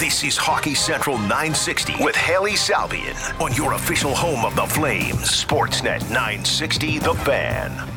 This is Hockey Central 960 with Hailey Salvian on your official home of the Flames, Sportsnet 960 The Fan.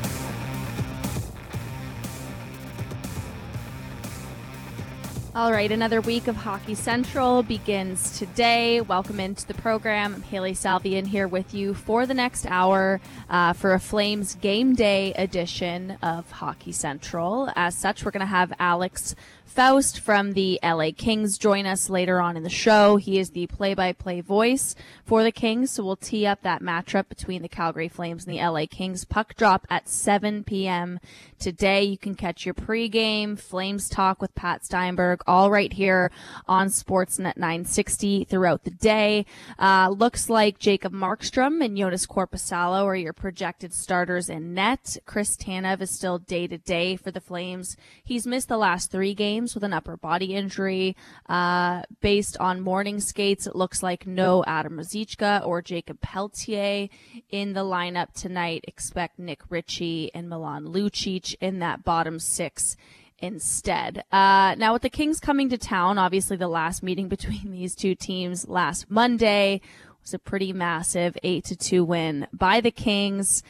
All right, another week of Hockey Central begins today. Welcome into the program. I'm Hailey Salvian here with you for the next hour uh, for a Flames game day edition of Hockey Central. As such, we're going to have Alex Faust from the LA Kings join us later on in the show. He is the play-by-play voice for the Kings, so we'll tee up that matchup between the Calgary Flames and the LA Kings. Puck drop at 7 p.m. today. You can catch your pregame Flames talk with Pat Steinberg all right here on Sportsnet 960 throughout the day. Uh, looks like Jacob Markstrom and Joonas Korpisalo are your projected starters in net. Chris Tanev is still day to day for the Flames. He's missed the last three games with an upper body injury. Uh, based on morning skates, it looks like no Adam Ruzicka or Jakub Pelletier in the lineup tonight. Expect Nick Ritchie and Milan Lucic in that bottom six instead. Uh, now with the Kings coming to town, obviously the last meeting between these two teams last Monday was a pretty massive eight to two win by the Kings.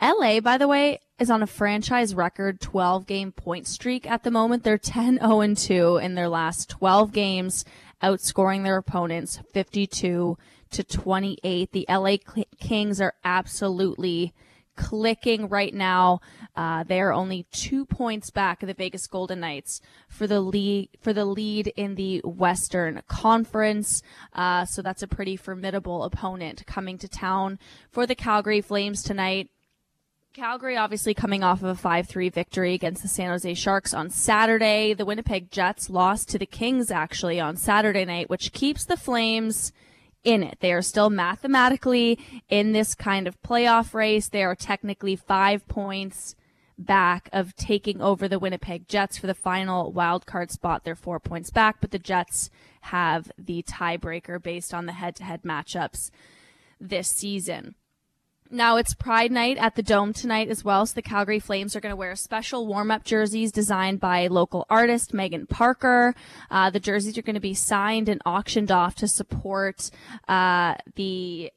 LA, by the way, is on a franchise record 12 game point streak at the moment. They're 10 0 2 in their last 12 games, outscoring their opponents 52 to 28. The LA Kings are absolutely clicking right now. Uh, they are only two points back of the Vegas Golden Knights for the lead for the lead in the Western Conference. Uh, so that's a pretty formidable opponent coming to town for the Calgary Flames tonight. Calgary obviously coming off of a 5-3 victory against the San Jose Sharks on Saturday. The Winnipeg Jets lost to the Kings actually on Saturday night, which keeps the Flames in it. They are still mathematically in this kind of playoff race. They are technically five points back of taking over the Winnipeg Jets for the final wild card spot. They're four points back, but the Jets have the tiebreaker based on the head to head matchups this season. Now it's Pride Night at the Dome tonight as well. So the Calgary Flames are going to wear special warm-up jerseys designed by local artist Megan Parker. Uh, the jerseys are going to be signed and auctioned off to support uh, the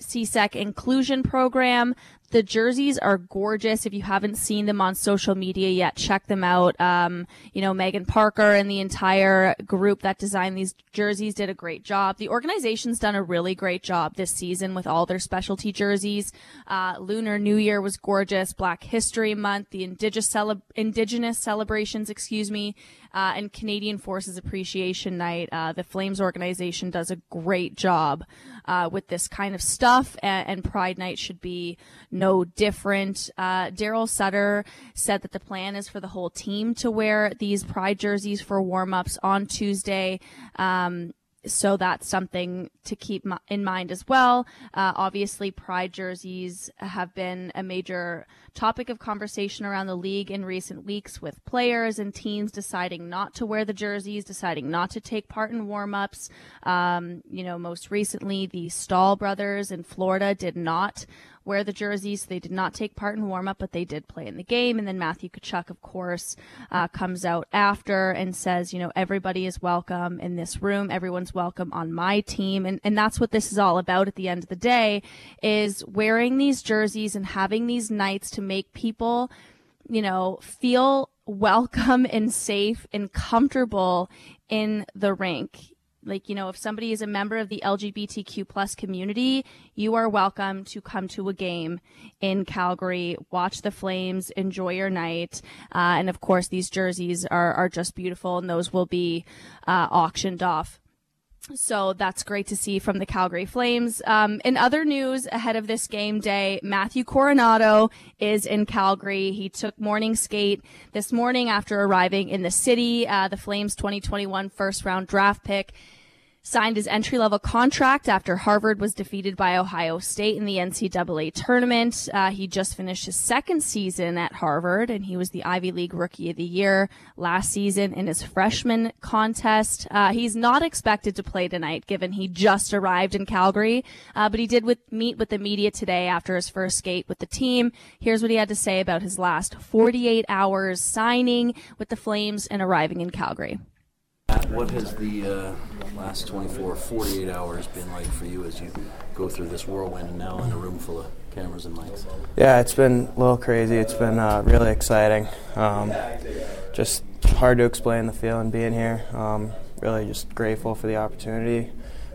CSEC inclusion program. The jerseys are gorgeous. If you haven't seen them on social media yet, check them out. Um, you know, Megan Parker and the entire group that designed these jerseys did a great job. The organization's done a really great job this season with all their specialty jerseys. Uh, Lunar New Year was gorgeous. Black History Month, the indigenous, cele- indigenous celebrations, excuse me, uh, and Canadian Forces Appreciation Night. Uh, the Flames organization does a great job uh, with this kind of stuff, and, and Pride Night should be no different. Uh, Daryl Sutter said that the plan is for the whole team to wear these Pride jerseys for warm ups on Tuesday. Um, so that's something to keep in mind as well. Uh, obviously, pride jerseys have been a major topic of conversation around the league in recent weeks with players and teams deciding not to wear the jerseys, deciding not to take part in warm-ups. Um, you know, most recently, the Staal brothers in Florida did not wear the jerseys. They did not take part in warm up, but they did play in the game. And then Matthew Tkachuk, of course, uh, comes out after and says, you know, everybody is welcome in this room. Everyone's welcome on my team. And, and that's what this is all about at the end of the day is wearing these jerseys and having these nights to make people, you know, feel welcome and safe and comfortable in the rink like you know if somebody is a member of the lgbtq plus community you are welcome to come to a game in calgary watch the flames enjoy your night. Uh, and of course these jerseys are, are just beautiful and those will be uh, auctioned off so that's great to see from the Calgary Flames. Um, in other news ahead of this game day, Matthew Coronato is in Calgary. He took morning skate this morning after arriving in the city. Uh, the Flames 2021 first round draft pick signed his entry level contract after Harvard was defeated by Ohio State in the NCAA tournament. Uh, he just finished his second season at Harvard and he was the Ivy League Rookie of the Year last season in his freshman contest. Uh, he's not expected to play tonight given he just arrived in Calgary, uh, but he did with, meet with the media today after his first skate with the team. Here's what he had to say about his last 48 hours signing with the Flames and arriving in Calgary. What has the uh, last 24, 48 hours been like for you as you go through this whirlwind and now in a room full of cameras and mics? Yeah, it's been a little crazy. It's been uh, really exciting. Um, just hard to explain the feeling being here. Um, really just grateful for the opportunity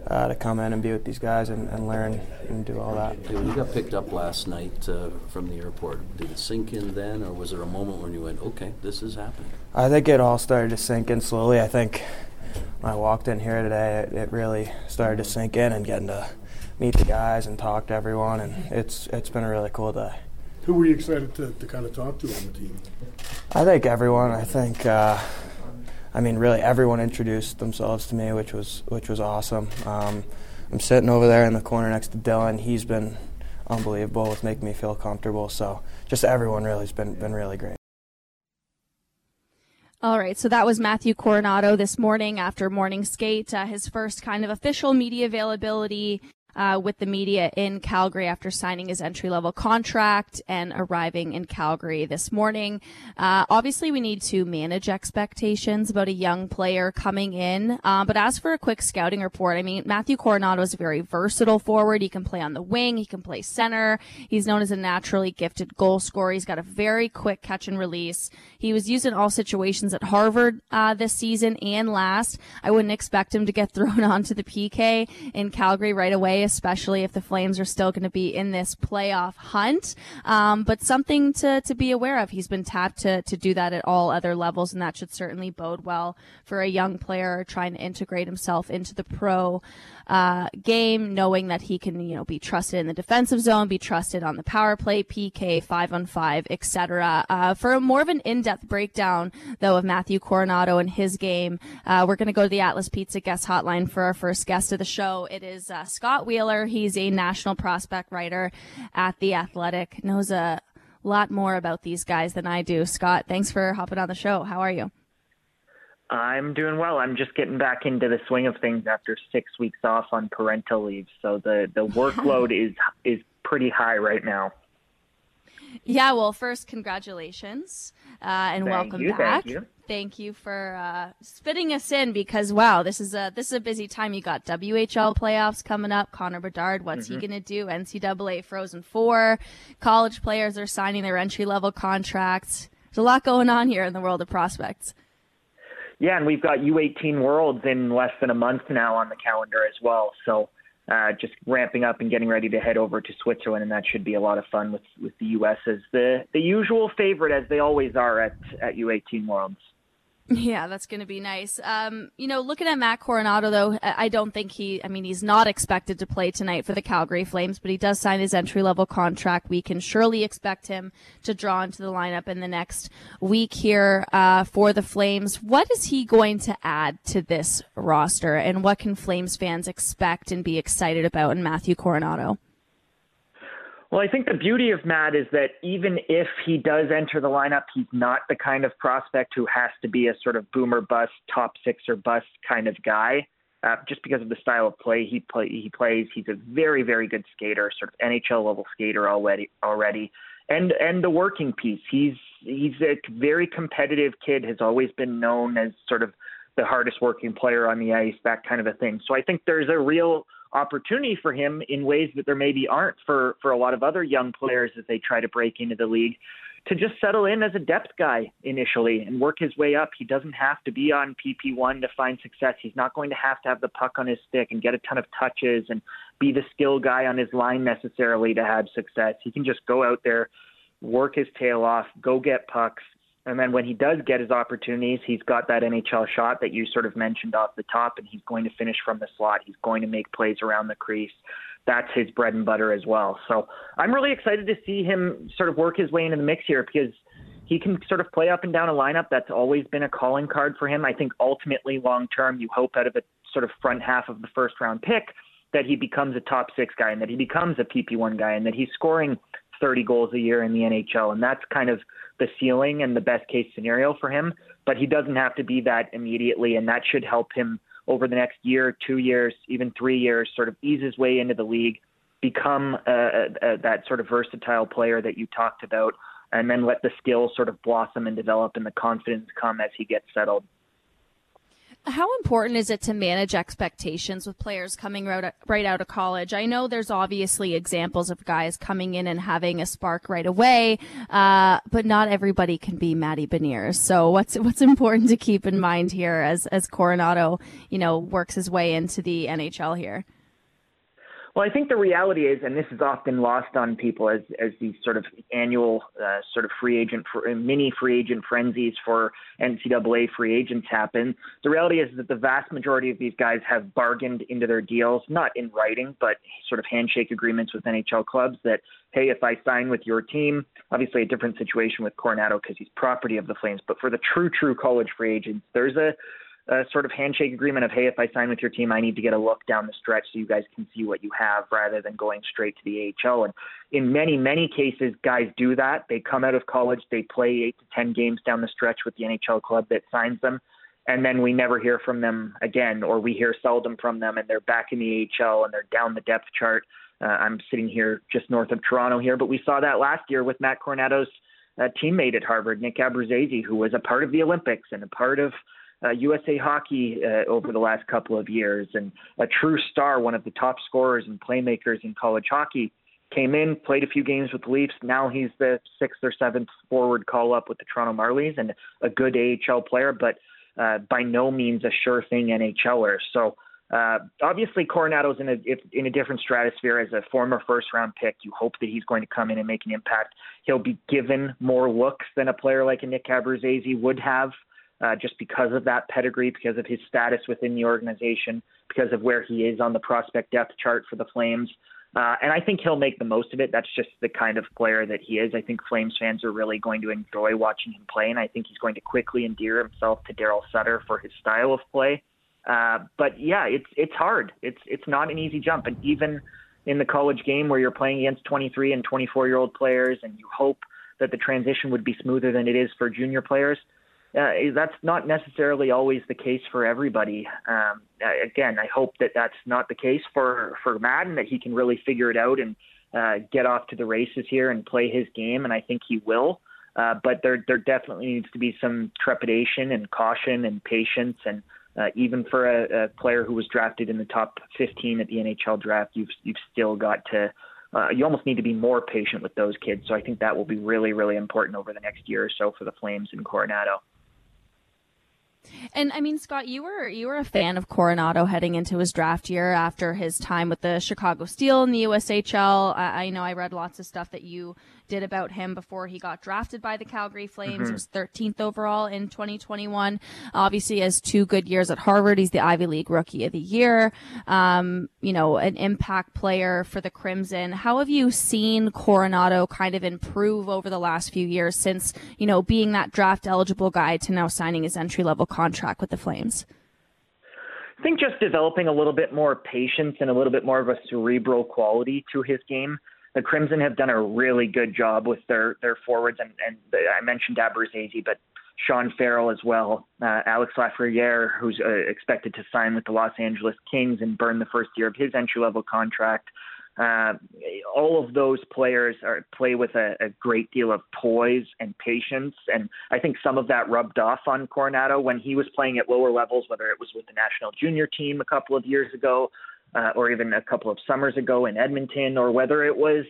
uh, to come in and be with these guys and, and learn and do all that. Hey, when you got picked up last night uh, from the airport, did it sink in then, or was there a moment when you went, okay, this is happening? I think it all started to sink in slowly. I think when I walked in here today, it, it really started to sink in and getting to meet the guys and talk to everyone, and it's it's been a really cool day. Who were you excited to, to kind of talk to on the team? I think everyone. I think. Uh, I mean, really, everyone introduced themselves to me, which was which was awesome. Um, I'm sitting over there in the corner next to Dylan. He's been unbelievable with making me feel comfortable. So, just everyone really has been been really great. All right, so that was Matthew Coronato this morning after morning skate, uh, his first kind of official media availability uh, with the media in Calgary after signing his entry level contract and arriving in Calgary this morning. Uh, obviously, we need to manage expectations about a young player coming in. Uh, but as for a quick scouting report, I mean, Matthew Coronato is a very versatile forward. He can play on the wing, he can play center. He's known as a naturally gifted goal scorer. He's got a very quick catch and release. He was used in all situations at Harvard uh, this season and last. I wouldn't expect him to get thrown onto the PK in Calgary right away especially if the Flames are still going to be in this playoff hunt. Um, but something to, to be aware of. He's been tapped to, to do that at all other levels, and that should certainly bode well for a young player trying to integrate himself into the pro uh, game, knowing that he can, you know, be trusted in the defensive zone, be trusted on the power play, PK, five on five, etc. Uh, for a more of an in-depth breakdown, though, of Matthew Coronato and his game, uh, we're going to go to the Atlas Pizza guest hotline for our first guest of the show. It is uh, Scott Wheeler. He's a national prospect writer at the Athletic. Knows a lot more about these guys than I do. Scott, thanks for hopping on the show. How are you? I'm doing well. I'm just getting back into the swing of things after six weeks off on parental leave, so the the workload is is pretty high right now. Yeah, well, first, congratulations uh, and thank welcome you, back. Thank you. Thank you for uh, fitting us in because wow, this is a this is a busy time. You got WHL playoffs coming up. Connor Bedard, what's mm-hmm. he gonna do? NCAA Frozen Four. College players are signing their entry level contracts. There's a lot going on here in the world of prospects. Yeah, and we've got U18 Worlds in less than a month now on the calendar as well. So uh, just ramping up and getting ready to head over to Switzerland, and that should be a lot of fun with with the U.S. as the the usual favorite as they always are at at U18 Worlds. Yeah, that's going to be nice. Um, you know, looking at Matt Coronato, though, I don't think he, I mean, he's not expected to play tonight for the Calgary Flames, but he does sign his entry level contract. We can surely expect him to draw into the lineup in the next week here, uh, for the Flames. What is he going to add to this roster and what can Flames fans expect and be excited about in Matthew Coronato? Well, I think the beauty of Matt is that even if he does enter the lineup, he's not the kind of prospect who has to be a sort of boomer bust, top six or bust kind of guy. Uh, just because of the style of play he play he plays, he's a very very good skater, sort of NHL level skater already already, and and the working piece. He's he's a very competitive kid. Has always been known as sort of the hardest working player on the ice, that kind of a thing. So I think there's a real opportunity for him in ways that there maybe aren't for for a lot of other young players as they try to break into the league to just settle in as a depth guy initially and work his way up. He doesn't have to be on PP1 to find success. He's not going to have to have the puck on his stick and get a ton of touches and be the skill guy on his line necessarily to have success. He can just go out there, work his tail off, go get pucks, and then when he does get his opportunities, he's got that NHL shot that you sort of mentioned off the top, and he's going to finish from the slot. He's going to make plays around the crease. That's his bread and butter as well. So I'm really excited to see him sort of work his way into the mix here because he can sort of play up and down a lineup. That's always been a calling card for him. I think ultimately, long term, you hope out of a sort of front half of the first round pick that he becomes a top six guy and that he becomes a PP1 guy and that he's scoring 30 goals a year in the NHL. And that's kind of the ceiling and the best case scenario for him. But he doesn't have to be that immediately, and that should help him over the next year, two years, even three years, sort of ease his way into the league, become uh, uh, that sort of versatile player that you talked about, and then let the skills sort of blossom and develop and the confidence come as he gets settled. How important is it to manage expectations with players coming right, right out of college? I know there's obviously examples of guys coming in and having a spark right away, uh, but not everybody can be Matty Beniers. So what's what's important to keep in mind here as as Coronato, you know, works his way into the NHL here? Well, I think the reality is, and this is often lost on people as as these sort of annual uh, sort of free agent for, mini free agent frenzies for NCAA free agents happen. The reality is that the vast majority of these guys have bargained into their deals, not in writing, but sort of handshake agreements with NHL clubs that, hey, if I sign with your team, obviously a different situation with Coronato because he's property of the Flames, but for the true true college free agents, there's a a sort of handshake agreement of, hey, if I sign with your team, I need to get a look down the stretch so you guys can see what you have rather than going straight to the AHL. And in many, many cases, guys do that. They come out of college, they play eight to 10 games down the stretch with the NHL club that signs them. And then we never hear from them again, or we hear seldom from them, and they're back in the AHL and they're down the depth chart. Uh, I'm sitting here just north of Toronto here, but we saw that last year with Matt Coronato's uh, teammate at Harvard, Nick Abruzzese, who was a part of the Olympics and a part of uh, USA Hockey uh, over the last couple of years, and a true star, one of the top scorers and playmakers in college hockey. Came in, played a few games with the Leafs. Now he's the sixth or seventh forward call up with the Toronto Marlies and a good AHL player, but uh, by no means a sure thing NHLer. So uh, obviously, Coronato's in a in a different stratosphere as a former first round pick. You hope that he's going to come in and make an impact. He'll be given more looks than a player like a Nick Abruzzese would have uh, just because of that pedigree, because of his status within the organization, because of where he is on the prospect depth chart for the Flames. Uh, and I think he'll make the most of it. That's just the kind of player that he is. I think Flames fans are really going to enjoy watching him play, and I think he's going to quickly endear himself to Daryl Sutter for his style of play. Uh, but yeah, it's it's hard. It's it's not an easy jump, and even in the college game where you're playing against 23 and 24 year old players, and you hope that the transition would be smoother than it is for junior players uh, that's not necessarily always the case for everybody. Um, again, I hope that that's not the case for for Madden that he can really figure it out and uh, get off to the races here and play his game, and I think he will. Uh, but there there definitely needs to be some trepidation and caution and patience, and uh, even for a, a player who was drafted in the top 15 at the NHL draft, you've you've still got to. Uh, you almost need to be more patient with those kids. So I think that will be really, really important over the next year or so for the Flames in Coronato. And I mean, Scott, you were you were a fan of Coronato heading into his draft year after his time with the Chicago Steel in the USHL. I, I know I read lots of stuff that you did about him before he got drafted by the Calgary Flames. Mm-hmm. He was 13th overall in 2021. Obviously, has two good years at Harvard. He's the Ivy League Rookie of the Year. Um, you know, an impact player for the Crimson. How have you seen Coronato kind of improve over the last few years since, you know, being that draft eligible guy to now signing his entry level contract with the Flames? I think just developing a little bit more patience and a little bit more of a cerebral quality to his game the Crimson have done a really good job with their their forwards, and, and the, I mentioned Abruzzese, but Sean Farrell as well, uh, Alex Laferriere, who's uh, expected to sign with the Los Angeles Kings and burn the first year of his entry level contract. Uh, all of those players are, play with a, a great deal of poise and patience, and I think some of that rubbed off on Coronato when he was playing at lower levels, whether it was with the national junior team a couple of years ago uh, or even a couple of summers ago in Edmonton, or whether it was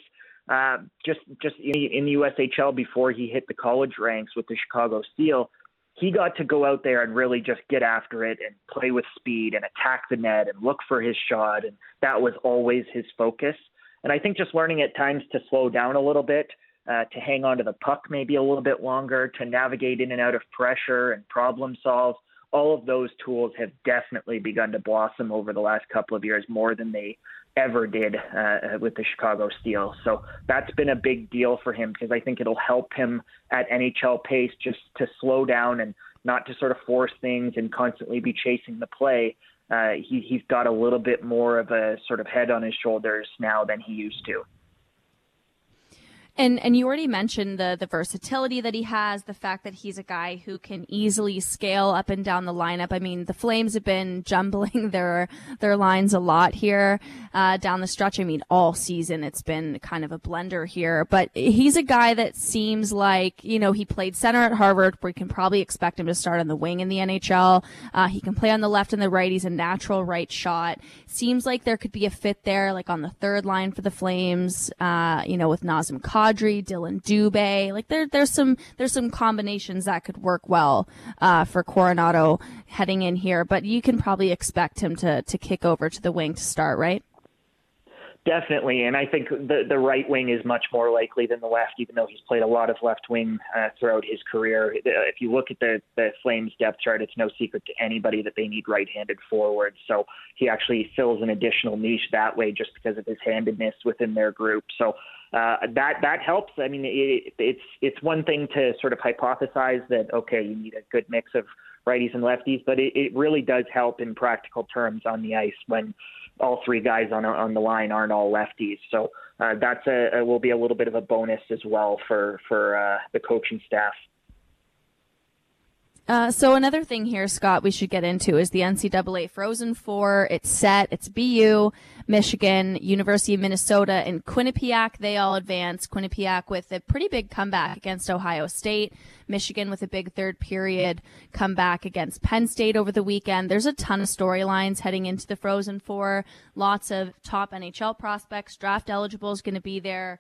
uh, just just in, in the USHL before he hit the college ranks with the Chicago Steel. He got to go out there and really just get after it and play with speed and attack the net and look for his shot, and that was always his focus. And I think just learning at times to slow down a little bit, uh, to hang on to the puck maybe a little bit longer, to navigate in and out of pressure and problem solve all of those tools have definitely begun to blossom over the last couple of years more than they ever did uh, with the Chicago Steel. So that's been a big deal for him because I think it'll help him at NHL pace just to slow down and not to sort of force things and constantly be chasing the play. Uh, he, he's got a little bit more of a sort of head on his shoulders now than he used to. And and you already mentioned the the versatility that he has, the fact that he's a guy who can easily scale up and down the lineup. I mean, the Flames have been jumbling their their lines a lot here uh, down the stretch. I mean, all season it's been kind of a blender here. But he's a guy that seems like you know he played center at Harvard, you can probably expect him to start on the wing in the NHL. Uh, he can play on the left and the right. He's a natural right shot. Seems like there could be a fit there, like on the third line for the Flames. Uh, you know, with Nazem Kadri, Dillon Dubé. Like there, there's some, there's some combinations that could work well, uh, for Coronato heading in here, but you can probably expect him to, to kick over to the wing to start, right? Definitely, and I think the the right wing is much more likely than the left, even though he's played a lot of left wing uh, throughout his career. If you look at the the Flames depth chart, it's no secret to anybody that they need right-handed forwards. So he actually fills an additional niche that way, just because of his handedness within their group. So uh, that that helps. I mean, it, it's it's one thing to sort of hypothesize that okay, you need a good mix of righties and lefties, but it, it really does help in practical terms on the ice when all three guys on on the line aren't all lefties. So uh, that's a, a will be a little bit of a bonus as well for for uh, the coaching staff. Uh, so another thing here, Scott, we should get into is the NCAA Frozen Four. It's set. It's BU, Michigan, University of Minnesota, and Quinnipiac. They all advance. Quinnipiac with a pretty big comeback against Ohio State. Michigan with a big third period comeback against Penn State over the weekend. There's a ton of storylines heading into the Frozen Four. Lots of top NHL prospects. Draft eligible is going to be there.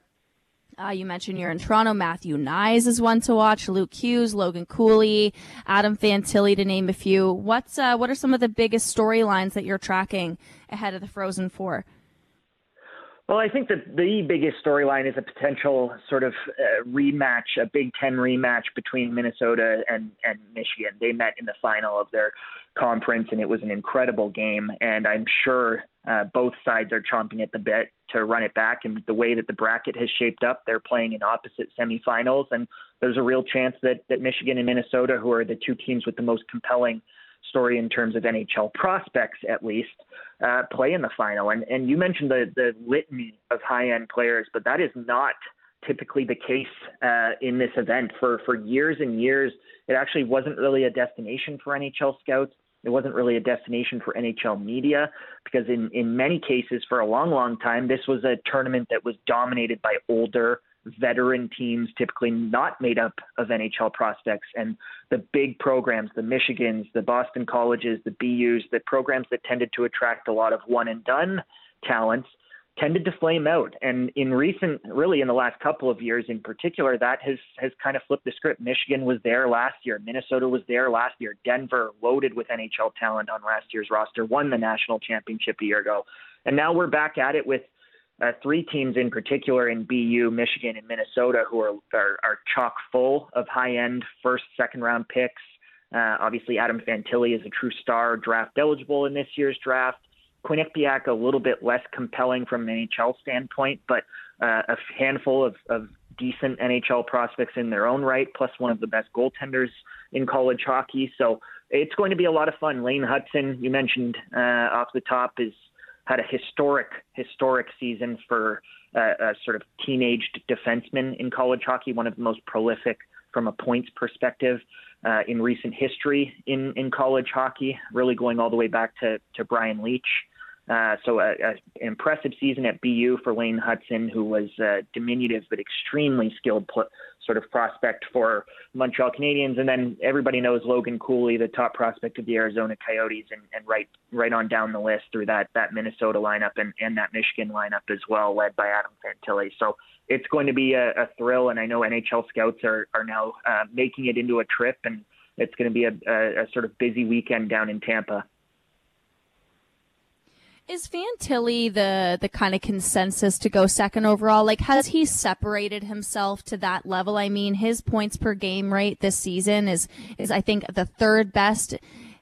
Uh, you mentioned you're in Toronto. Matthew Knies is one to watch. Luke Hughes, Logan Cooley, Adam Fantilli, to name a few. What's uh, what are some of the biggest storylines that you're tracking ahead of the Frozen Four? Well, I think that the biggest storyline is a potential sort of uh, rematch, a Big Ten rematch between Minnesota and, and Michigan. They met in the final of their conference, and it was an incredible game. And I'm sure uh, both sides are chomping at the bit to run it back. And the way that the bracket has shaped up, they're playing in opposite semifinals, and there's a real chance that that Michigan and Minnesota, who are the two teams with the most compelling story in terms of NHL prospects, at least, uh, play in the final. And and you mentioned the the litany of high end players, but that is not typically the case uh, in this event. For for years and years, it actually wasn't really a destination for NHL scouts. It wasn't really a destination for NHL media because in in many cases, for a long, long time, this was a tournament that was dominated by older veteran teams, typically not made up of NHL prospects. And the big programs, the Michigans, the Boston colleges, the BUs, the programs that tended to attract a lot of one and done talents tended to flame out. And in recent, really in the last couple of years in particular, that has, has kind of flipped the script. Michigan was there last year. Minnesota was there last year. Denver loaded with NHL talent on last year's roster, won the national championship a year ago. And now we're back at it with uh, three teams in particular in BU, Michigan, and Minnesota who are are, are chock full of high end first, second round picks. Uh, obviously, Adam Fantilli is a true star, draft eligible in this year's draft. Quinnipiac a little bit less compelling from an NHL standpoint, but uh, a handful of, of decent NHL prospects in their own right, plus one of the best goaltenders in college hockey. So it's going to be a lot of fun. Lane Hutson, you mentioned uh, off the top, is had a historic, historic season for uh, a sort of teenaged defenseman in college hockey, one of the most prolific from a points perspective uh, in recent history in, in college hockey, really going all the way back to, to Brian Leetch. Uh, so a impressive season at BU for Lane Hutson, who was a diminutive but extremely skilled pl- sort of prospect for Montreal Canadiens. And then everybody knows Logan Cooley, the top prospect of the Arizona Coyotes, and, and right right on down the list through that that Minnesota lineup and, and that Michigan lineup as well, led by Adam Fantilli. So it's going to be a, a thrill, and I know NHL scouts are are now uh, making it into a trip, and it's going to be a, a, a sort of busy weekend down in Tampa. Is Fantilli the the kind of consensus to go second overall? Like, has he separated himself to that level? I mean, his points per game rate this season is is I think the third best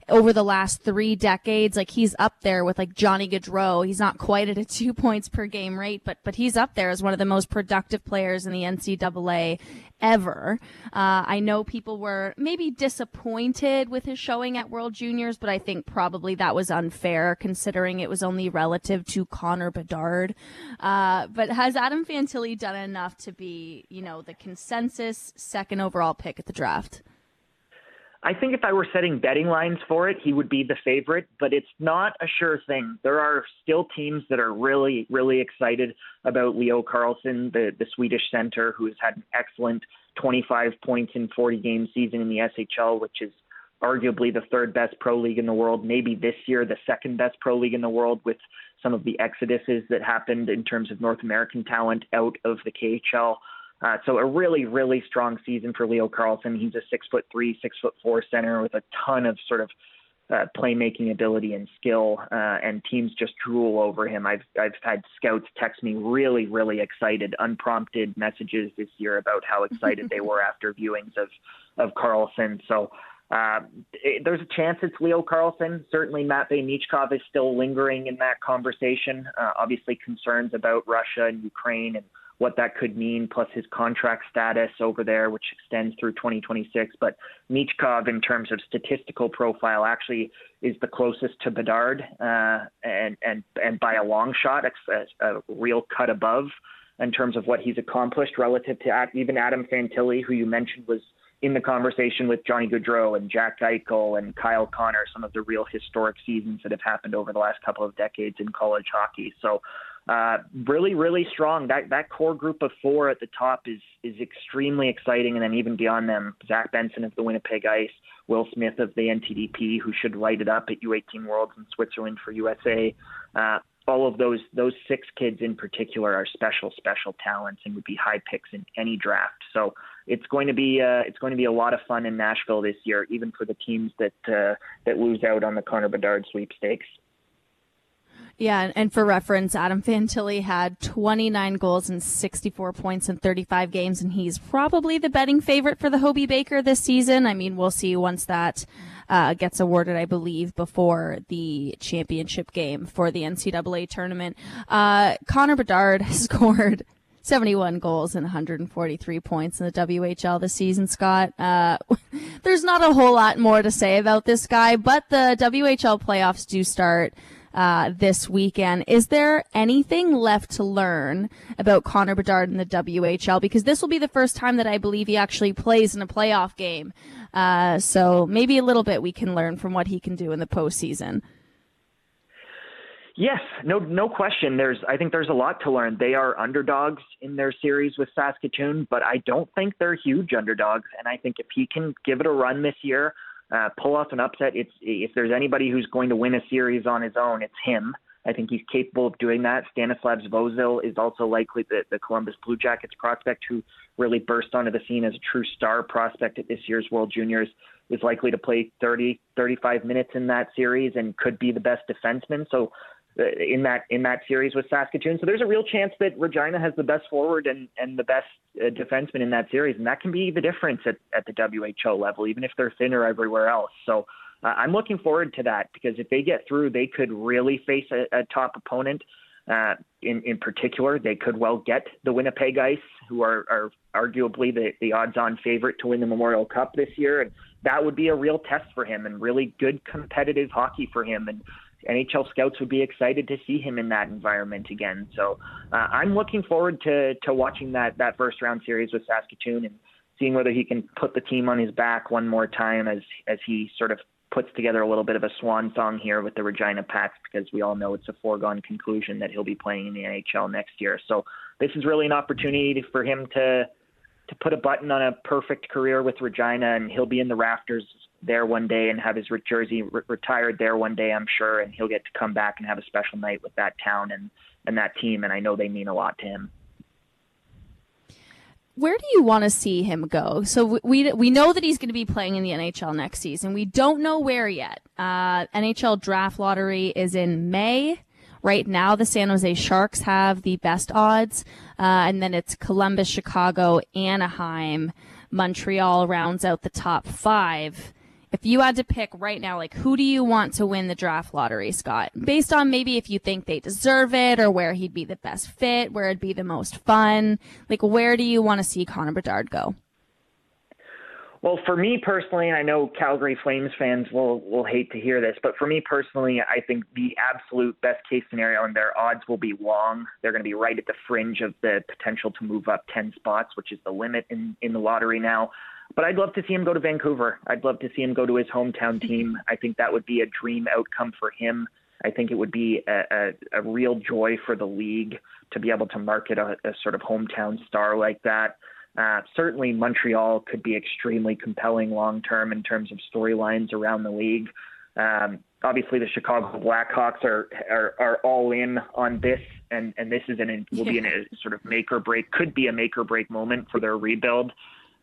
over the last three decades. Like he's up there with like Johnny Gaudreau. He's not quite at a two points per game rate, but but he's up there as one of the most productive players in the NCAA ever. Uh, I know people were maybe disappointed with his showing at World Juniors, but I think probably that was unfair considering it was only relative to Connor Bedard. Uh, but has Adam Fantilli done enough to be, you know, the consensus second overall pick at the draft? I think if I were setting betting lines for it, he would be the favorite, but it's not a sure thing. There are still teams that are really, really excited about Leo Carlsson, the, the Swedish center, who has had an excellent 25 points in 40 game season in the SHL, which is arguably the third best pro league in the world. Maybe this year, the second best pro league in the world with some of the exoduses that happened in terms of North American talent out of the KHL. Uh, so a really, really strong season for Leo Carlsson. He's a six foot three, six foot four center with a ton of sort of uh, playmaking ability and skill, uh, and teams just drool over him. I've I've had scouts text me really, really excited, unprompted messages this year about how excited they were after viewings of of Carlsson. So. Uh, it, there's a chance it's Leo Carlsson. Certainly, Matvei Michkov is still lingering in that conversation. Uh, obviously, concerns about Russia and Ukraine and what that could mean, plus his contract status over there, which extends through 2026. But Michkov, in terms of statistical profile, actually is the closest to Bedard, uh, and and and by a long shot, it's a, a real cut above in terms of what he's accomplished relative to even Adam Fantilli, who you mentioned was in the conversation with Johnny Gaudreau and Jack Eichel and Kyle Connor, some of the real historic seasons that have happened over the last couple of decades in college hockey. So uh, really, really strong. That that core group of four at the top is is extremely exciting, and then even beyond them, Zach Benson of the Winnipeg Ice, Will Smith of the NTDP, who should light it up at U18 Worlds in Switzerland for USA. Uh, all of those those six kids in particular are special, special talents and would be high picks in any draft. So it's going to be uh, it's going to be a lot of fun in Nashville this year, even for the teams that uh, that lose out on the Connor Bedard sweepstakes. Yeah, and for reference, Adam Fantilli had 29 goals and 64 points in 35 games, and he's probably the betting favorite for the Hobey Baker this season. I mean, we'll see once that uh, gets awarded, I believe, before the championship game for the NCAA tournament. Uh, Connor Bedard has scored 71 goals and 143 points in the WHL this season, Scott. Uh, there's not a whole lot more to say about this guy, but the WHL playoffs do start uh, this weekend. Is there anything left to learn about Connor Bedard in the WHL? Because this will be the first time that I believe he actually plays in a playoff game. Uh, so maybe a little bit we can learn from what he can do in the postseason. Yes, no, no question. There's, I think there's a lot to learn. They are underdogs in their series with Saskatoon, but I don't think they're huge underdogs. And I think if he can give it a run this year, uh, pull off an upset. It's if there's anybody who's going to win a series on his own, it's him. I think he's capable of doing that. Stanislav Svozil is also likely the, the Columbus Blue Jackets prospect who really burst onto the scene as a true star prospect at this year's World Juniors is likely to play 30, 35 minutes in that series and could be the best defenseman. So in that in that series with Saskatoon. So there's a real chance that Regina has the best forward and and the best uh, defenseman in that series, and that can be the difference at at the WHL level, even if they're thinner everywhere else. So. Uh, I'm looking forward to that because if they get through, they could really face a, a top opponent. Uh, in in particular, they could well get the Winnipeg Ice, who are, are arguably the, the odds-on favorite to win the Memorial Cup this year, and that would be a real test for him and really good competitive hockey for him. And NHL scouts would be excited to see him in that environment again. So uh, I'm looking forward to to watching that that first round series with Saskatoon and seeing whether he can put the team on his back one more time as as he sort of puts together a little bit of a swan song here with the Regina Pats because we all know it's a foregone conclusion that he'll be playing in the NHL next year. So this is really an opportunity for him to to put a button on a perfect career with Regina, and he'll be in the rafters there one day and have his jersey re- retired there one day, I'm sure, and he'll get to come back and have a special night with that town and and that team, and I know they mean a lot to him. Where do you want to see him go? So we we know that he's going to be playing in the NHL next season. We don't know where yet. Uh, NHL draft lottery is in May. Right now, the San Jose Sharks have the best odds, uh, and then it's Columbus, Chicago, Anaheim, Montreal rounds out the top five if you had to pick right now, like who do you want to win the draft lottery, Scott? Based on maybe if you think they deserve it or where he'd be the best fit, where it'd be the most fun. Like where do you want to see Connor Bedard go? Well, for me personally, I know Calgary Flames fans will will hate to hear this, but for me personally, I think the absolute best case scenario and their odds will be long. They're going to be right at the fringe of the potential to move up 10 spots, which is the limit in in the lottery now. But I'd love to see him go to Vancouver. I'd love to see him go to his hometown team. I think that would be a dream outcome for him. I think it would be a, a, a real joy for the league to be able to market a, a sort of hometown star like that. Uh, certainly, Montreal could be extremely compelling long term in terms of storylines around the league. Um, obviously, the Chicago Blackhawks are, are are all in on this, and and this is an will be an, a sort of make or break, could be a make or break moment for their rebuild.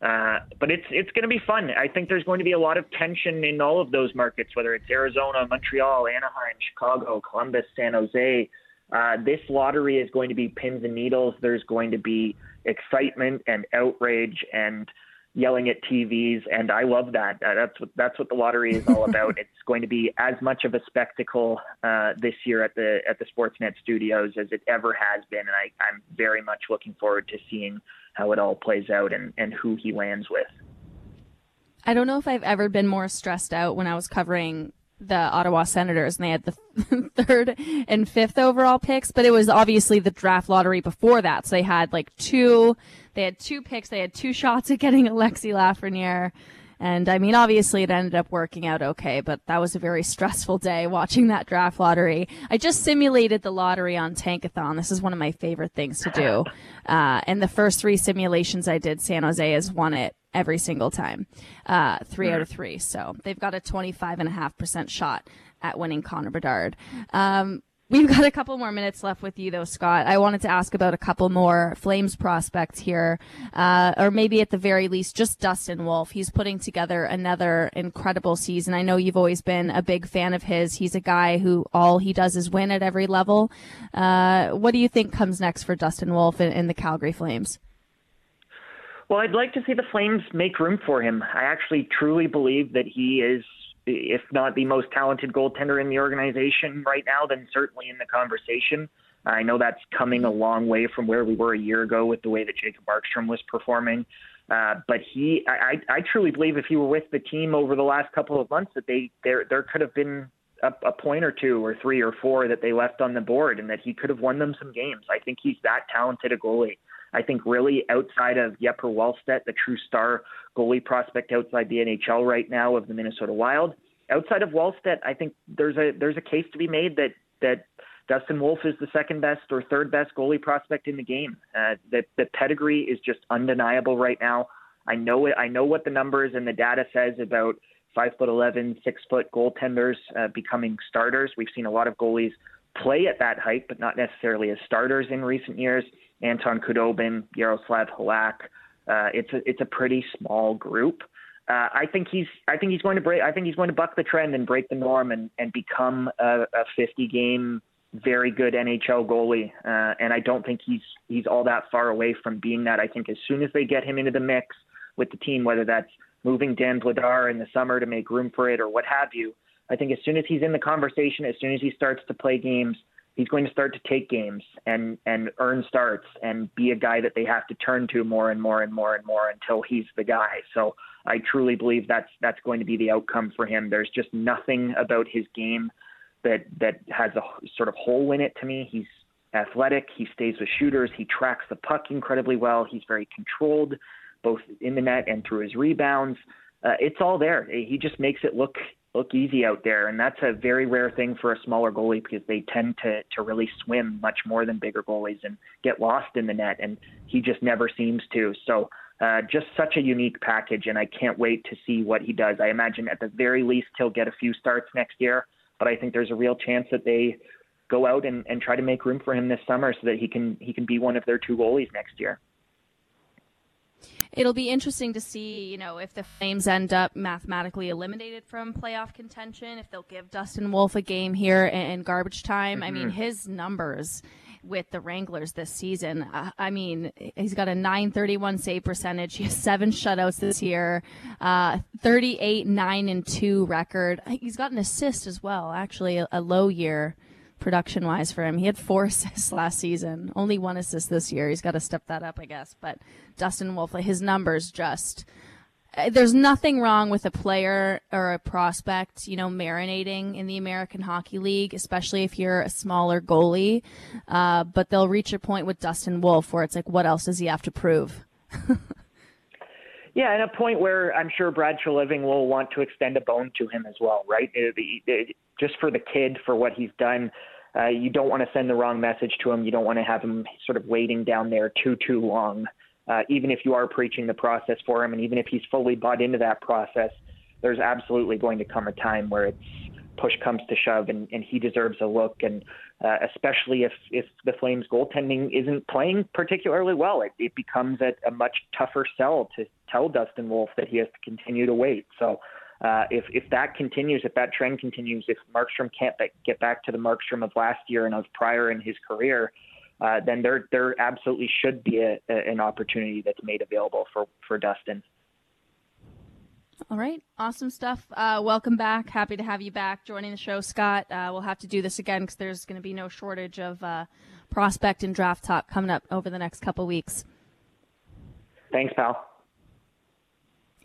Uh, but it's it's going to be fun. I think there's going to be a lot of tension in all of those markets, whether it's Arizona, Montreal, Anaheim, Chicago, Columbus, San Jose. Uh, this lottery is going to be pins and needles. There's going to be excitement and outrage and yelling at TVs, and I love that. Uh, that's what that's what the lottery is all about. it's going to be as much of a spectacle uh, this year at the at the Sportsnet studios as it ever has been, and I, I'm very much looking forward to seeing how it all plays out and, and who he lands with. I don't know if I've ever been more stressed out when I was covering the Ottawa Senators and they had the third and fifth overall picks, but it was obviously the draft lottery before that. So they had like two, they had two picks, they had two shots at getting Alexi Lafreniere. And I mean, obviously it ended up working out okay, but that was a very stressful day watching that draft lottery. I just simulated the lottery on Tankathon. This is one of my favorite things to do. Uh, and the first three simulations I did, San Jose has won it every single time, uh, three out of three. So they've got a 25.5% shot at winning Connor Bedard. Um, We've got a couple more minutes left with you, though, Scott. I wanted to ask about a couple more Flames prospects here, uh, or maybe at the very least, just Dustin Wolf. He's putting together another incredible season. I know you've always been a big fan of his. He's a guy who all he does is win at every level. Uh, what do you think comes next for Dustin Wolf in, in the Calgary Flames? Well, I'd like to see the Flames make room for him. I actually truly believe that he is, if not the most talented goaltender in the organization right now, then certainly in the conversation. I know that's coming a long way from where we were a year ago with the way that Jacob Markstrom was performing. Uh, but he, I, I truly believe if he were with the team over the last couple of months, that they there there could have been a, a point or two or three or four that they left on the board, and that he could have won them some games. I think he's that talented a goalie. I think really outside of Jesper Wallstedt, the true star goalie prospect outside the NHL right now of the Minnesota Wild, outside of Wallstedt, I think there's a there's a case to be made that that Dustin Wolf is the second best or third best goalie prospect in the game. Uh, the the pedigree is just undeniable right now. I know it. I know what the numbers and the data says about five foot eleven, six foot goaltenders uh, becoming starters. We've seen a lot of goalies play at that height, but not necessarily as starters in recent years. Anton Khudobin, Yaroslav Halak. Uh, it's a it's a pretty small group. Uh, I think he's I think he's going to break I think he's going to buck the trend and break the norm and and become a, a 50 game very good NHL goalie. Uh, and I don't think he's he's all that far away from being that. I think as soon as they get him into the mix with the team, whether that's moving Dan Vladar in the summer to make room for it or what have you, I think as soon as he's in the conversation, as soon as he starts to play games, he's going to start to take games and and earn starts and be a guy that they have to turn to more and more and more and more until he's the guy. So I truly believe that's that's going to be the outcome for him. There's just nothing about his game that that has a sort of hole in it to me. He's athletic, he stays with shooters, he tracks the puck incredibly well. He's very controlled both in the net and through his rebounds. Uh, it's all there. He just makes it look look easy out there, and that's a very rare thing for a smaller goalie because they tend to to really swim much more than bigger goalies and get lost in the net, and he just never seems to. So. Uh, just such a unique package, and I can't wait to see what he does. I imagine at the very least he'll get a few starts next year, but I think there's a real chance that they go out and, and try to make room for him this summer so that he can he can be one of their two goalies next year it'll be interesting to see, you know, if the Flames end up mathematically eliminated from playoff contention, if they'll give Dustin Wolf a game here in, garbage time. Mm-hmm. I mean, mm-hmm. his numbers with the Wranglers this season. Uh, I mean, he's got a 931 save percentage. He has seven shutouts this year, uh, 38, 9 and 2 record. He's got an assist as well, actually, a, a low year production wise for him. He had four assists last season, only one assist this year. He's got to step that up, I guess. But Dustin Wolf, his numbers just uh, there's nothing wrong with a player or a prospect, you know, marinating in the American Hockey League, especially if you're a smaller goalie. Uh, but they'll reach a point with Dustin Wolf where it's like, what else does he have to prove? yeah, and a point where I'm sure Brad Treliving will want to extend a bone to him as well, right? It, it, just for the kid, for what he's done. Uh, you don't want to send the wrong message to him. You don't want to have him sort of waiting down there too, too long uh, even if you are preaching the process for him, and even if he's fully bought into that process, there's absolutely going to come a time where it's push comes to shove, and, and he deserves a look. And uh, especially if if the Flames goaltending isn't playing particularly well, it, it becomes a, a much tougher sell to tell Dustin Wolf that he has to continue to wait. So. Uh, if if that continues, if that trend continues, if Markstrom can't get back to the Markstrom of last year and of prior in his career, uh, then there there absolutely should be a, a, an opportunity that's made available for for Dustin. All right, awesome stuff. Uh, welcome back. Happy to have you back joining the show, Scott. Uh, we'll have to do this again because there's going to be no shortage of uh, prospect and draft talk coming up over the next couple weeks. Thanks, pal.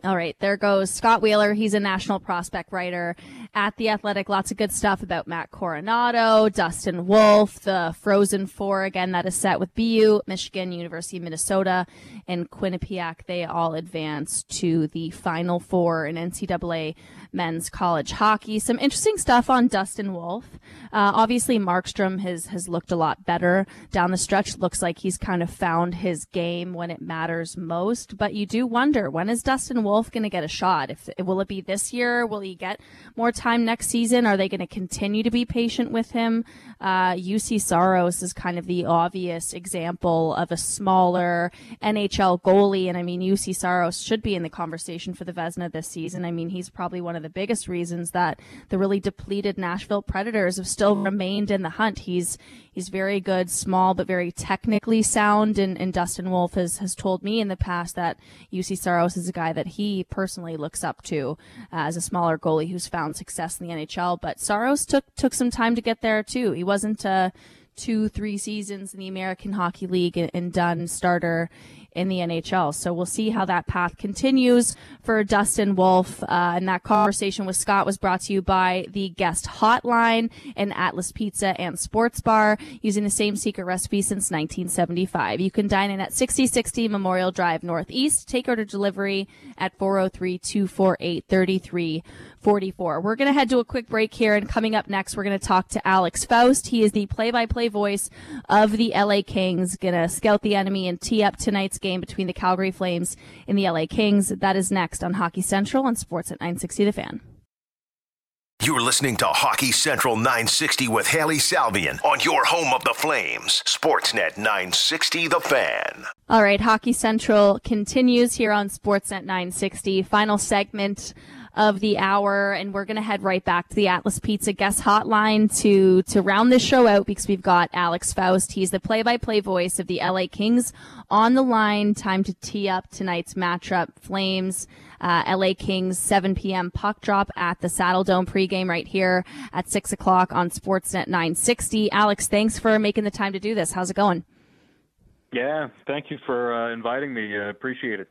All right, there goes Scott Wheeler. He's a national prospect writer at The Athletic. Lots of good stuff about Matt Coronato, Dustin Wolf, the Frozen Four, again, that is set with BU, Michigan, University of Minnesota, and Quinnipiac. They all advance to the Final Four in NCAA men's college hockey. Some interesting stuff on Dustin Wolf. Uh, obviously, Markstrom has, has looked a lot better down the stretch. Looks like he's kind of found his game when it matters most. But you do wonder, when is Dustin Wolf going to get a shot? If Will it be this year? Will he get more time next season? Are they going to continue to be patient with him? Uh, Juuse Saros is kind of the obvious example of a smaller NHL goalie. And I mean, Juuse Saros should be in the conversation for the Vezina this season. I mean, he's probably one of the biggest reasons that the really depleted Nashville Predators have still remained in the hunt. He's he's very good, small but very technically sound. And, and Dustin Wolf has has told me in the past that Juuse Saros is a guy that he personally looks up to uh, as a smaller goalie who's found success in the NHL. But Saros took took some time to get there too. He wasn't uh, two, three seasons in the American Hockey League and, and done starter in the NHL. So we'll see how that path continues for Dustin Wolf. Uh, and that conversation with Scott was brought to you by the guest hotline and Atlas Pizza and Sports Bar using the same secret recipe since 1975. You can dine in at 6060 Memorial Drive Northeast. Take order delivery at 403 248 3344. We're going to head to a quick break here. And coming up next, we're going to talk to Alex Faust. He is the play by play voice of the LA Kings. Going to scout the enemy and tee up tonight's game between the Calgary Flames and the LA Kings. That is next on Hockey Central and Sportsnet 960 The Fan. You're listening to Hockey Central 960 with Hailey Salvian on your home of the Flames, Sportsnet 960 The Fan. All right, Hockey Central continues here on Sportsnet 960. Final segment of the hour, and we're going to head right back to the Atlas Pizza guest hotline to to round this show out because we've got Alex Faust. He's the play-by-play voice of the LA Kings on the line. Time to tee up tonight's matchup: Flames. Uh, LA Kings 7 p.m. puck drop at the Saddledome pregame right here at 6 o'clock on Sportsnet 960. Alex, thanks for making the time to do this. How's it going? Yeah, thank you for uh, inviting me. Uh, appreciate it.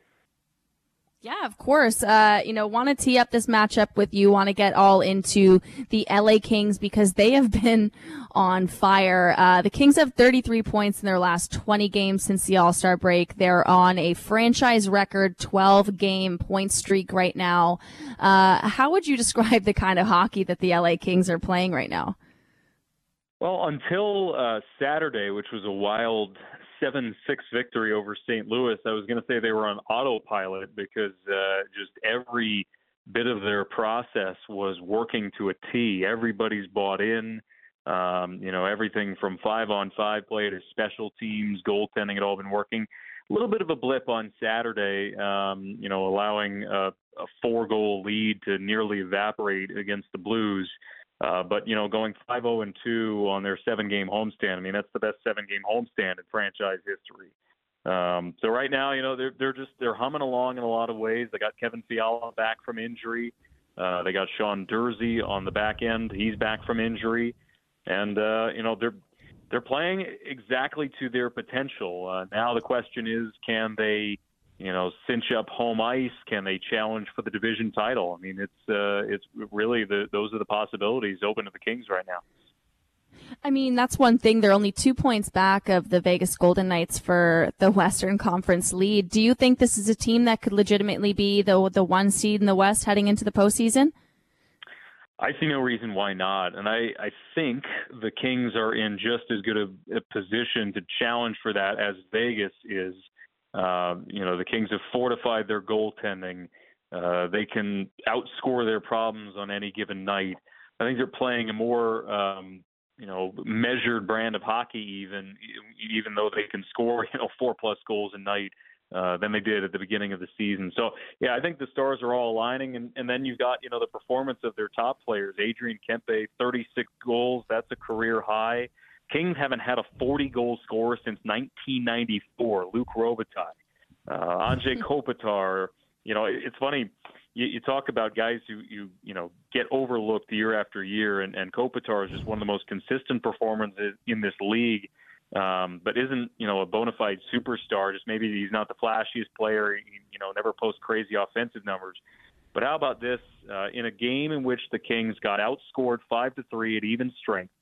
Yeah, of course. Uh, you know, want to tee up this matchup with you. Want to get all into the LA Kings because they have been on fire. Uh, the Kings have 33 points in their last 20 games since the All Star break. They're on a franchise record 12 game point streak right now. Uh, how would you describe the kind of hockey that the LA Kings are playing right now? Well, until uh, Saturday, which was a wild 7 6 victory over St. Louis, I was going to say they were on autopilot because uh, just every bit of their process was working to a T. Everybody's bought in. Um, you know, everything from five on five play to special teams, goaltending had all been working. A little bit of a blip on Saturday, um, you know, allowing a, a four goal lead to nearly evaporate against the Blues. Uh, but you know, going 5-0 and 2 on their seven-game homestand, I mean, that's the best seven-game homestand in franchise history. Um, so right now, you know, they're they're just they're humming along in a lot of ways. They got Kevin Fiala back from injury. Uh, they got Sean Durzi on the back end. He's back from injury, and uh, you know they're they're playing exactly to their potential. Uh, now the question is, can they, you know, cinch up home ice? Can they challenge for the division title? I mean, it's uh, it's really the those are the possibilities open to the Kings right now. I mean, that's one thing. They're only two points back of the Vegas Golden Knights for the Western Conference lead. Do you think this is a team that could legitimately be the the one seed in the West heading into the postseason? I see no reason why not. And I, I think the Kings are in just as good a, a position to challenge for that as Vegas is. Uh, you know, the Kings have fortified their goaltending. Uh, they can outscore their problems on any given night. I think they're playing a more, um, you know, measured brand of hockey, even even though they can score, you know, four plus goals a night uh, than they did at the beginning of the season. So yeah, I think the stars are all aligning, and, and then you've got you know the performance of their top players. Adrian Kempe, 36 goals, that's a career high. Kings haven't had a 40 goal scorer since 1994. Luc Robitaille, uh, Anze Kopitar. You know, it's funny. You, you talk about guys who you you know get overlooked year after year, and, and Kopitar is just one of the most consistent performances in this league um, but isn't you know a bona fide superstar. Just maybe he's not the flashiest player. He, you know, never posts crazy offensive numbers. But how about this? Uh, in a game in which the Kings got outscored five to three at even strength,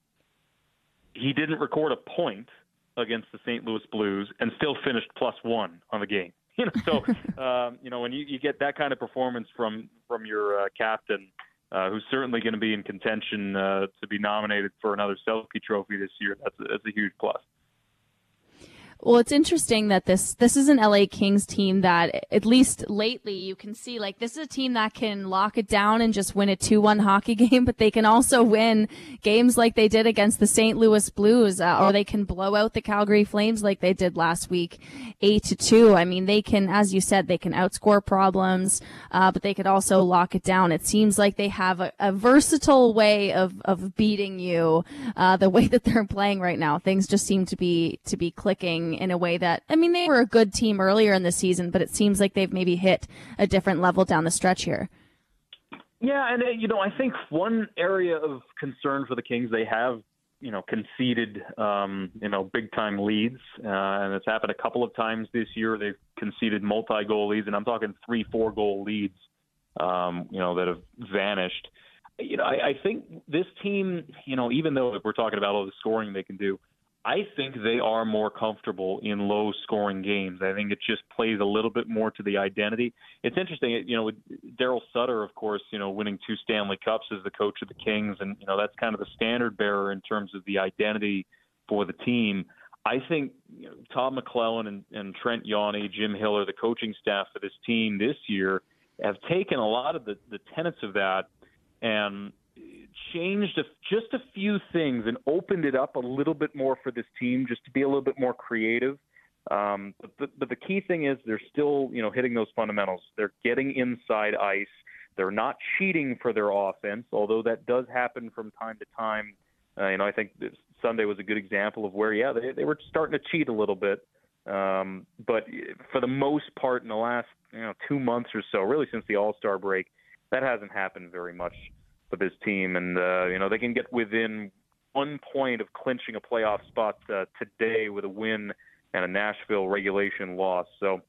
he didn't record a point against the St. Louis Blues and still finished plus one on the game. You know, so um, you know when you, you get that kind of performance from from your uh, captain, uh, who's certainly going to be in contention uh, to be nominated for another Selke Trophy this year. That's a, that's a huge plus. Well, it's interesting that this this is an LA Kings team that at least lately you can see like this is a team that can lock it down and just win a 2-1 hockey game, but they can also win games like they did against the St. Louis Blues uh, or they can blow out the Calgary Flames like they did last week 8 to 2. I mean, they can as you said, they can outscore problems, uh, but they could also lock it down. It seems like they have a, a versatile way of of beating you uh, the way that they're playing right now. Things just seem to be to be clicking in a way that, I mean, they were a good team earlier in the season, but it seems like they've maybe hit a different level down the stretch here. Yeah, and uh, you know, I think one area of concern for the Kings, they have you know conceded um, you know big time leads, uh, and it's happened a couple of times this year. They've conceded multi goal leads, and I'm talking three, four goal leads, um, you know, that have vanished. You know, I, I think this team, you know, even though we're talking about all the scoring they can do, I think they are more comfortable in low scoring games. I think it just plays a little bit more to the identity. It's interesting, you know, Daryl Sutter, of course, you know, winning two Stanley Cups as the coach of the Kings, and, you know, that's kind of the standard bearer in terms of the identity for the team. I think you know, Todd McLellan and, and Trent Yawney, Jim Hiller, the coaching staff for this team this year have taken a lot of the, the tenets of that and changed a, just a few things and opened it up a little bit more for this team, just to be a little bit more creative. Um, but, the, but the key thing is they're still, you know, hitting those fundamentals. They're getting inside ice. They're not cheating for their offense, although that does happen from time to time. Uh, you know, I think Sunday was a good example of where, yeah, they, they were starting to cheat a little bit. Um, but for the most part, in the last you know two months or so, really since the All Star break, that hasn't happened very much of his team, and uh, you know they can get within one point of clinching a playoff spot uh, today with a win and a Nashville regulation loss. So,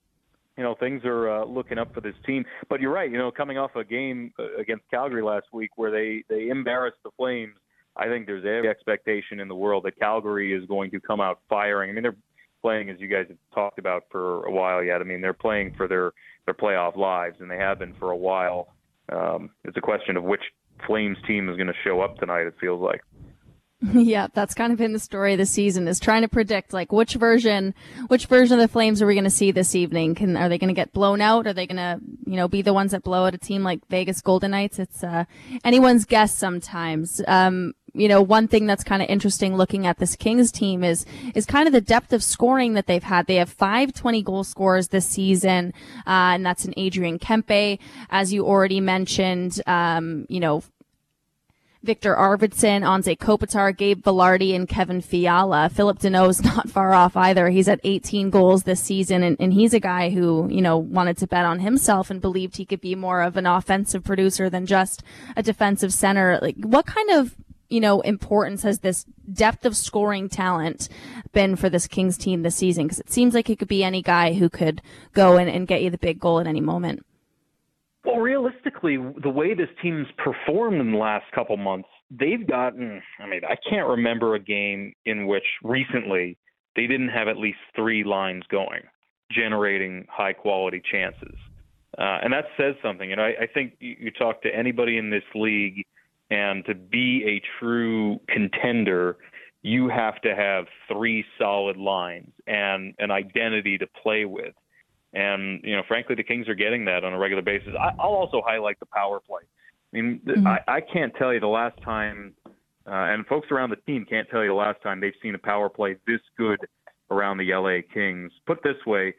you know things are uh, looking up for this team. But you're right. You know, coming off a game uh, against Calgary last week where they they embarrassed the Flames, I think there's every expectation in the world that Calgary is going to come out firing. I mean, they're playing as you guys have talked about for a while yet. I mean, they're playing for their their playoff lives, and they have been for a while. Um, it's a question of which Flames team is going to show up tonight. It feels like. Yeah, that's kind of been the story of the season is trying to predict like which version, which version of the Flames are we going to see this evening? Can, are they going to get blown out? Are they going to, you know, be the ones that blow out a team like Vegas Golden Knights? It's, uh, anyone's guess sometimes. Um, you know, one thing that's kind of interesting looking at this Kings team is, is kind of the depth of scoring that they've had. They have five 20 goal scorers this season. Uh, and that's an Adrian Kempe, as you already mentioned, um, you know, Viktor Arvidsson, Anze Kopitar, Gabe Vilardi, and Kevin Fiala. Phillip is not far off either. He's at 18 goals this season, and, and he's a guy who, you know, wanted to bet on himself and believed he could be more of an offensive producer than just a defensive center. Like, what kind of you know, importance has this depth of scoring talent been for this Kings team this season? Because it seems like it could be any guy who could go and, and get you the big goal at any moment. Well, realistically, the way this team's performed in the last couple months, they've gotten, I mean, I can't remember a game in which recently they didn't have at least three lines going, generating high quality chances. Uh, and that says something. And I, I think you, you talk to anybody in this league, and to be a true contender, you have to have three solid lines and an identity to play with. And you know, frankly, the Kings are getting that on a regular basis. I, will also highlight the power play. I mean, mm-hmm. I, I can't tell you the last time, uh, and folks around the team can't tell you the last time they've seen a power play this good around the LA Kings. Put this way,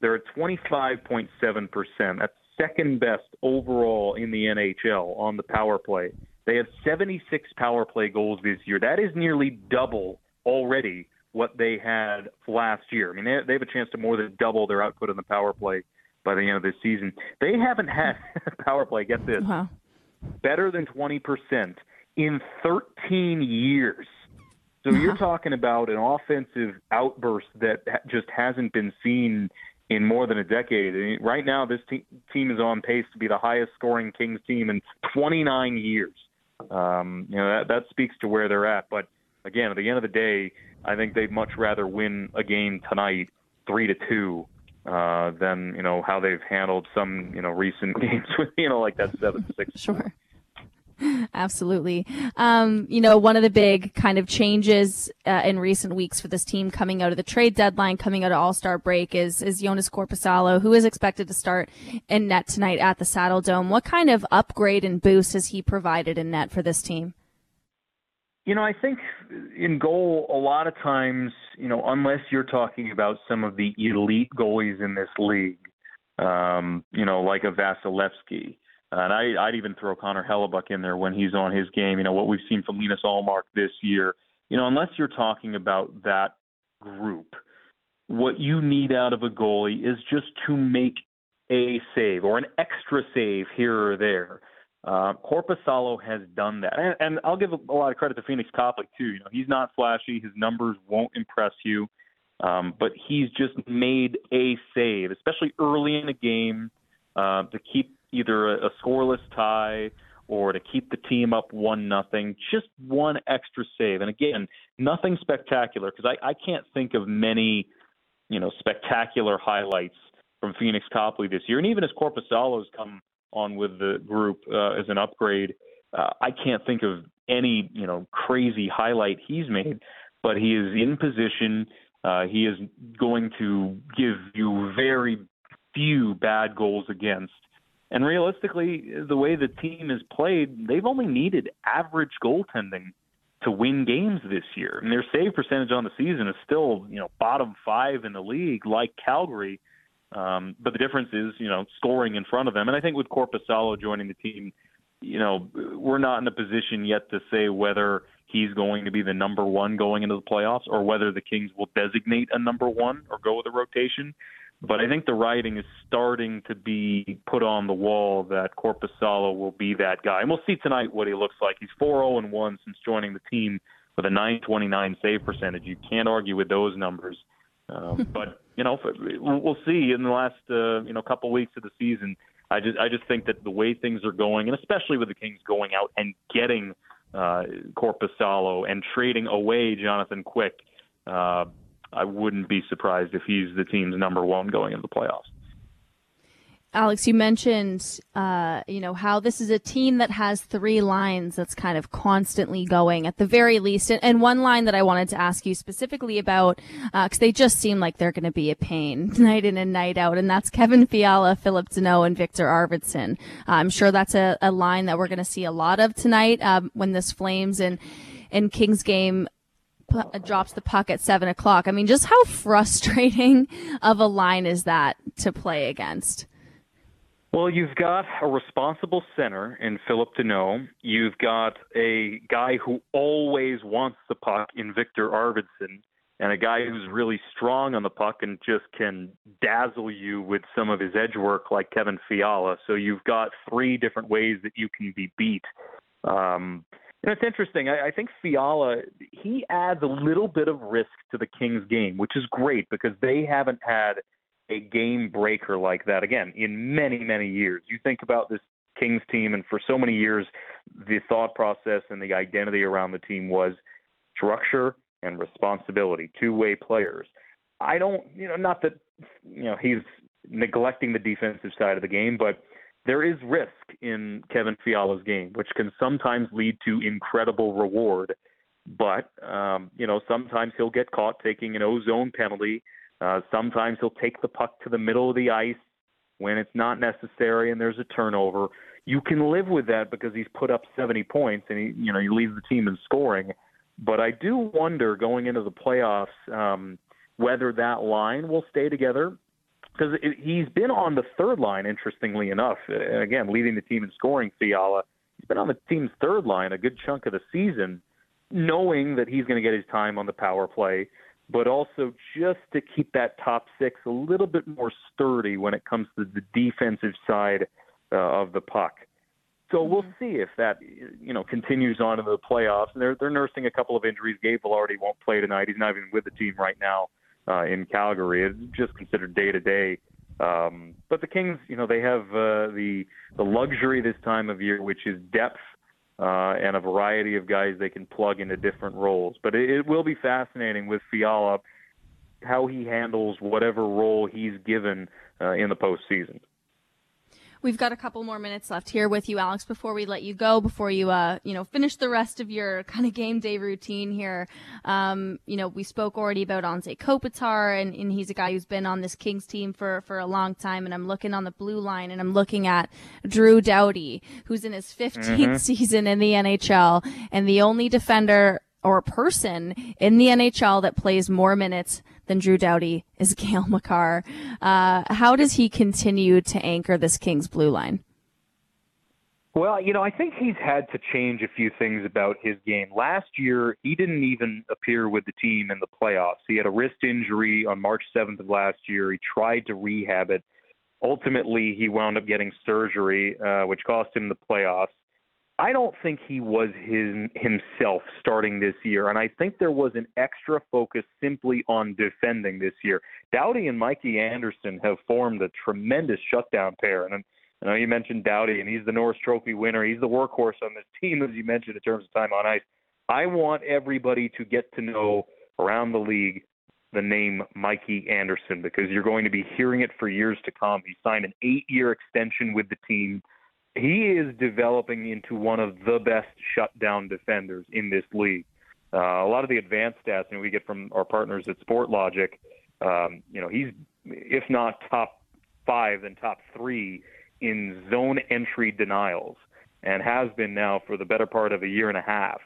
they're at 25.7 percent. That's second best overall in the NHL on the power play. They have 76 power play goals this year. That is nearly double already what they had last year. I mean, they, they have a chance to more than double their output in the power play by the end of this season. They haven't had power play. Get this, wow. better than 20 percent in 13 years. So you're talking about an offensive outburst that just hasn't been seen in more than a decade. I mean, right now, this te- team is on pace to be the highest scoring Kings team in 29 years. Um, you know that that speaks to where they're at. But again, at the end of the day, I think they'd much rather win a game tonight, three to two, uh, than you know how they've handled some you know recent games with you know like that seven six. Sure. Absolutely. Um, you know, one of the big kind of changes uh, in recent weeks for this team coming out of the trade deadline, coming out of All Star break, is is Joonas Korpisalo, who is expected to start in net tonight at the Saddledome. What kind of upgrade and boost has he provided in net for this team? You know, I think in goal, a lot of times, you know, unless you're talking about some of the elite goalies in this league, um, you know, like a Vasilevskiy, and I, I'd even throw Connor Hellebuyck in there when he's on his game. You know, what we've seen from Linus Ullmark this year, you know, unless you're talking about that group, what you need out of a goalie is just to make a save or an extra save here or there. Uh, Korpisalo has done that, and, and I'll give a, a lot of credit to Pheonix Copley too. You know, he's not flashy; his numbers won't impress you, um, but he's just made a save, especially early in a game, uh, to keep either a, a scoreless tie or to keep the team up one nothing. Just one extra save, and again, nothing spectacular because I, I can't think of many, you know, spectacular highlights from Pheonix Copley this year, and even as Korpisalo's come on with the group uh, as an upgrade. Uh, I can't think of any you know crazy highlight he's made, but he is in position. Uh, he is going to give you very few bad goals against. And realistically, the way the team has played, they've only needed average goaltending to win games this year. And their save percentage on the season is still, you know, bottom five in the league, like Calgary. Um, but the difference is, you know, scoring in front of them. And I think with Korpisalo joining the team, you know, we're not in a position yet to say whether he's going to be the number one going into the playoffs or whether the Kings will designate a number one or go with a rotation. But I think the writing is starting to be put on the wall that Korpisalo will be that guy. And we'll see tonight what he looks like. He's 4 0 1 since joining the team with a 929 save percentage. You can't argue with those numbers. Um, but you know, we'll see in the last uh, you know couple weeks of the season. I just I just think that the way things are going, and especially with the Kings going out and getting uh, Korpisalo and trading away Jonathan Quick, uh, I wouldn't be surprised if he's the team's number one going into the playoffs. Alex, you mentioned, uh, you know, how this is a team that has three lines that's kind of constantly going at the very least. And, and one line that I wanted to ask you specifically about, because uh, they just seem like they're going to be a pain night in and night out. And that's Kevin Fiala, Philip Danault, and Viktor Arvidsson. Uh, I'm sure that's a, a, line that we're going to see a lot of tonight um, when this Flames and, and Kings game drops the puck at seven o'clock. I mean, just how frustrating of a line is that to play against? Well, you've got a responsible center in Philip Danault. You've got a guy who always wants the puck in Viktor Arvidsson, and a guy who's really strong on the puck and just can dazzle you with some of his edge work like Kevin Fiala. So you've got three different ways that you can be beat. Um, and it's interesting. I, I think Fiala he adds a little bit of risk to the Kings game, which is great because they haven't had – a game breaker like that again in many, many years. You think about this Kings team, and for so many years, the thought process and the identity around the team was structure and responsibility, two way players. I don't, you know, not that, you know, he's neglecting the defensive side of the game, but there is risk in Kevin Fiala's game, which can sometimes lead to incredible reward. But, um, you know, sometimes he'll get caught taking an ozone penalty uh, sometimes he'll take the puck to the middle of the ice when it's not necessary and there's a turnover. You can live with that because he's put up 70 points and he, you know, he leads the team in scoring. But I do wonder going into the playoffs um, whether that line will stay together because he's been on the third line. Interestingly enough, and again, leading the team in scoring. Fiala, he's been on the team's third line a good chunk of the season, knowing that he's going to get his time on the power play but also just to keep that top six a little bit more sturdy when it comes to the defensive side uh, of the puck. So we'll mm-hmm. see if that you know continues on into the playoffs. And they're they're nursing a couple of injuries. Gabe Vilardi won't play tonight. He's not even with the team right now uh, in Calgary. It's just considered day to day. Um, but the Kings, you know, they have uh, the the luxury this time of year, which is depth uh, and a variety of guys they can plug into different roles. But it, it will be fascinating with Fiala how he handles whatever role he's given uh, in the postseason. We've got a couple more minutes left here with you, Alex, before we let you go, before you, uh, you know, finish the rest of your kind of game day routine here. Um, you know, we spoke already about Anze Kopitar, and, and he's a guy who's been on this Kings team for, for a long time. And I'm looking on the blue line and I'm looking at Drew Doughty, who's in his 15th mm-hmm. season in the NHL and the only defender or person in the NHL that plays more minutes than Drew Doughty is Cale Makar. Uh, how does he continue to anchor this Kings blue line? Well, you know, I think he's had to change a few things about his game. Last year, he didn't even appear with the team in the playoffs. He had a wrist injury on March 7th of last year. He tried to rehab it. Ultimately, he wound up getting surgery, uh, which cost him the playoffs. I don't think he was his himself starting this year, and I think there was an extra focus simply on defending this year. Doughty and Mikey Anderson have formed a tremendous shutdown pair, and I know you mentioned Doughty, and he's the Norris Trophy winner. He's the workhorse on this team, as you mentioned, in terms of time on ice. I want everybody to get to know around the league the name Mikey Anderson because you're going to be hearing it for years to come. He signed an eight-year extension with the team he is developing into one of the best shutdown defenders in this league. Uh, a lot of the advanced stats know, we get from our partners at Sportlogiq, um, you know, he's if not top five, then top three in zone entry denials, and has been now for the better part of a year and a half.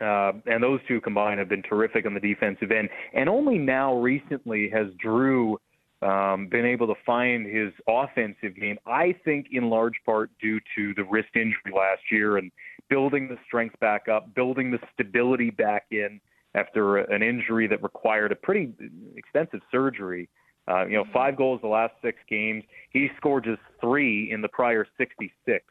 Uh, and those two combined have been terrific on the defensive end. And only now recently has Drew um, been able to find his offensive game, I think in large part due to the wrist injury last year and building the strength back up, building the stability back in after an injury that required a pretty extensive surgery. Uh, you know, mm-hmm. five goals the last six games. He scored just three in the prior 66.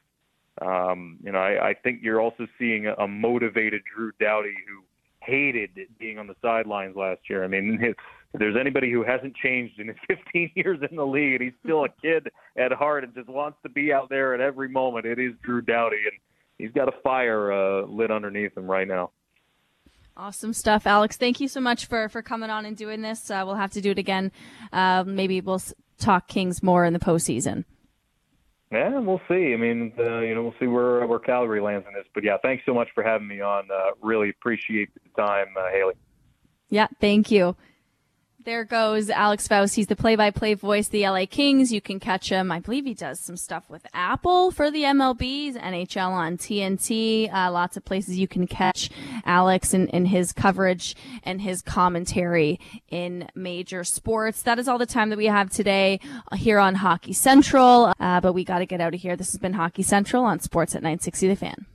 Um, you know, I, I think you're also seeing a, a motivated Drew Doughty who hated being on the sidelines last year. I mean, it's if there's anybody who hasn't changed in his 15 years in the league and he's still a kid at heart and just wants to be out there at every moment, it is Drew Doughty, and he's got a fire uh, lit underneath him right now. Awesome stuff, Alex. Thank you so much for for coming on and doing this. Uh, we'll have to do it again. Uh, maybe we'll talk Kings more in the postseason. Yeah, we'll see. I mean, uh, you know, we'll see where where Calgary lands in this. But yeah, thanks so much for having me on. Uh, really appreciate the time, uh, Hailey. Yeah, thank you. There goes Alex Faust. He's the play-by-play voice the LA Kings. You can catch him. I believe he does some stuff with Apple for the MLBs, NHL on TNT. Uh, lots of places you can catch Alex and, and his coverage and his commentary in major sports. That is all the time that we have today here on Hockey Central. Uh, but we got to get out of here. This has been Hockey Central on Sportsnet 960 The Fan.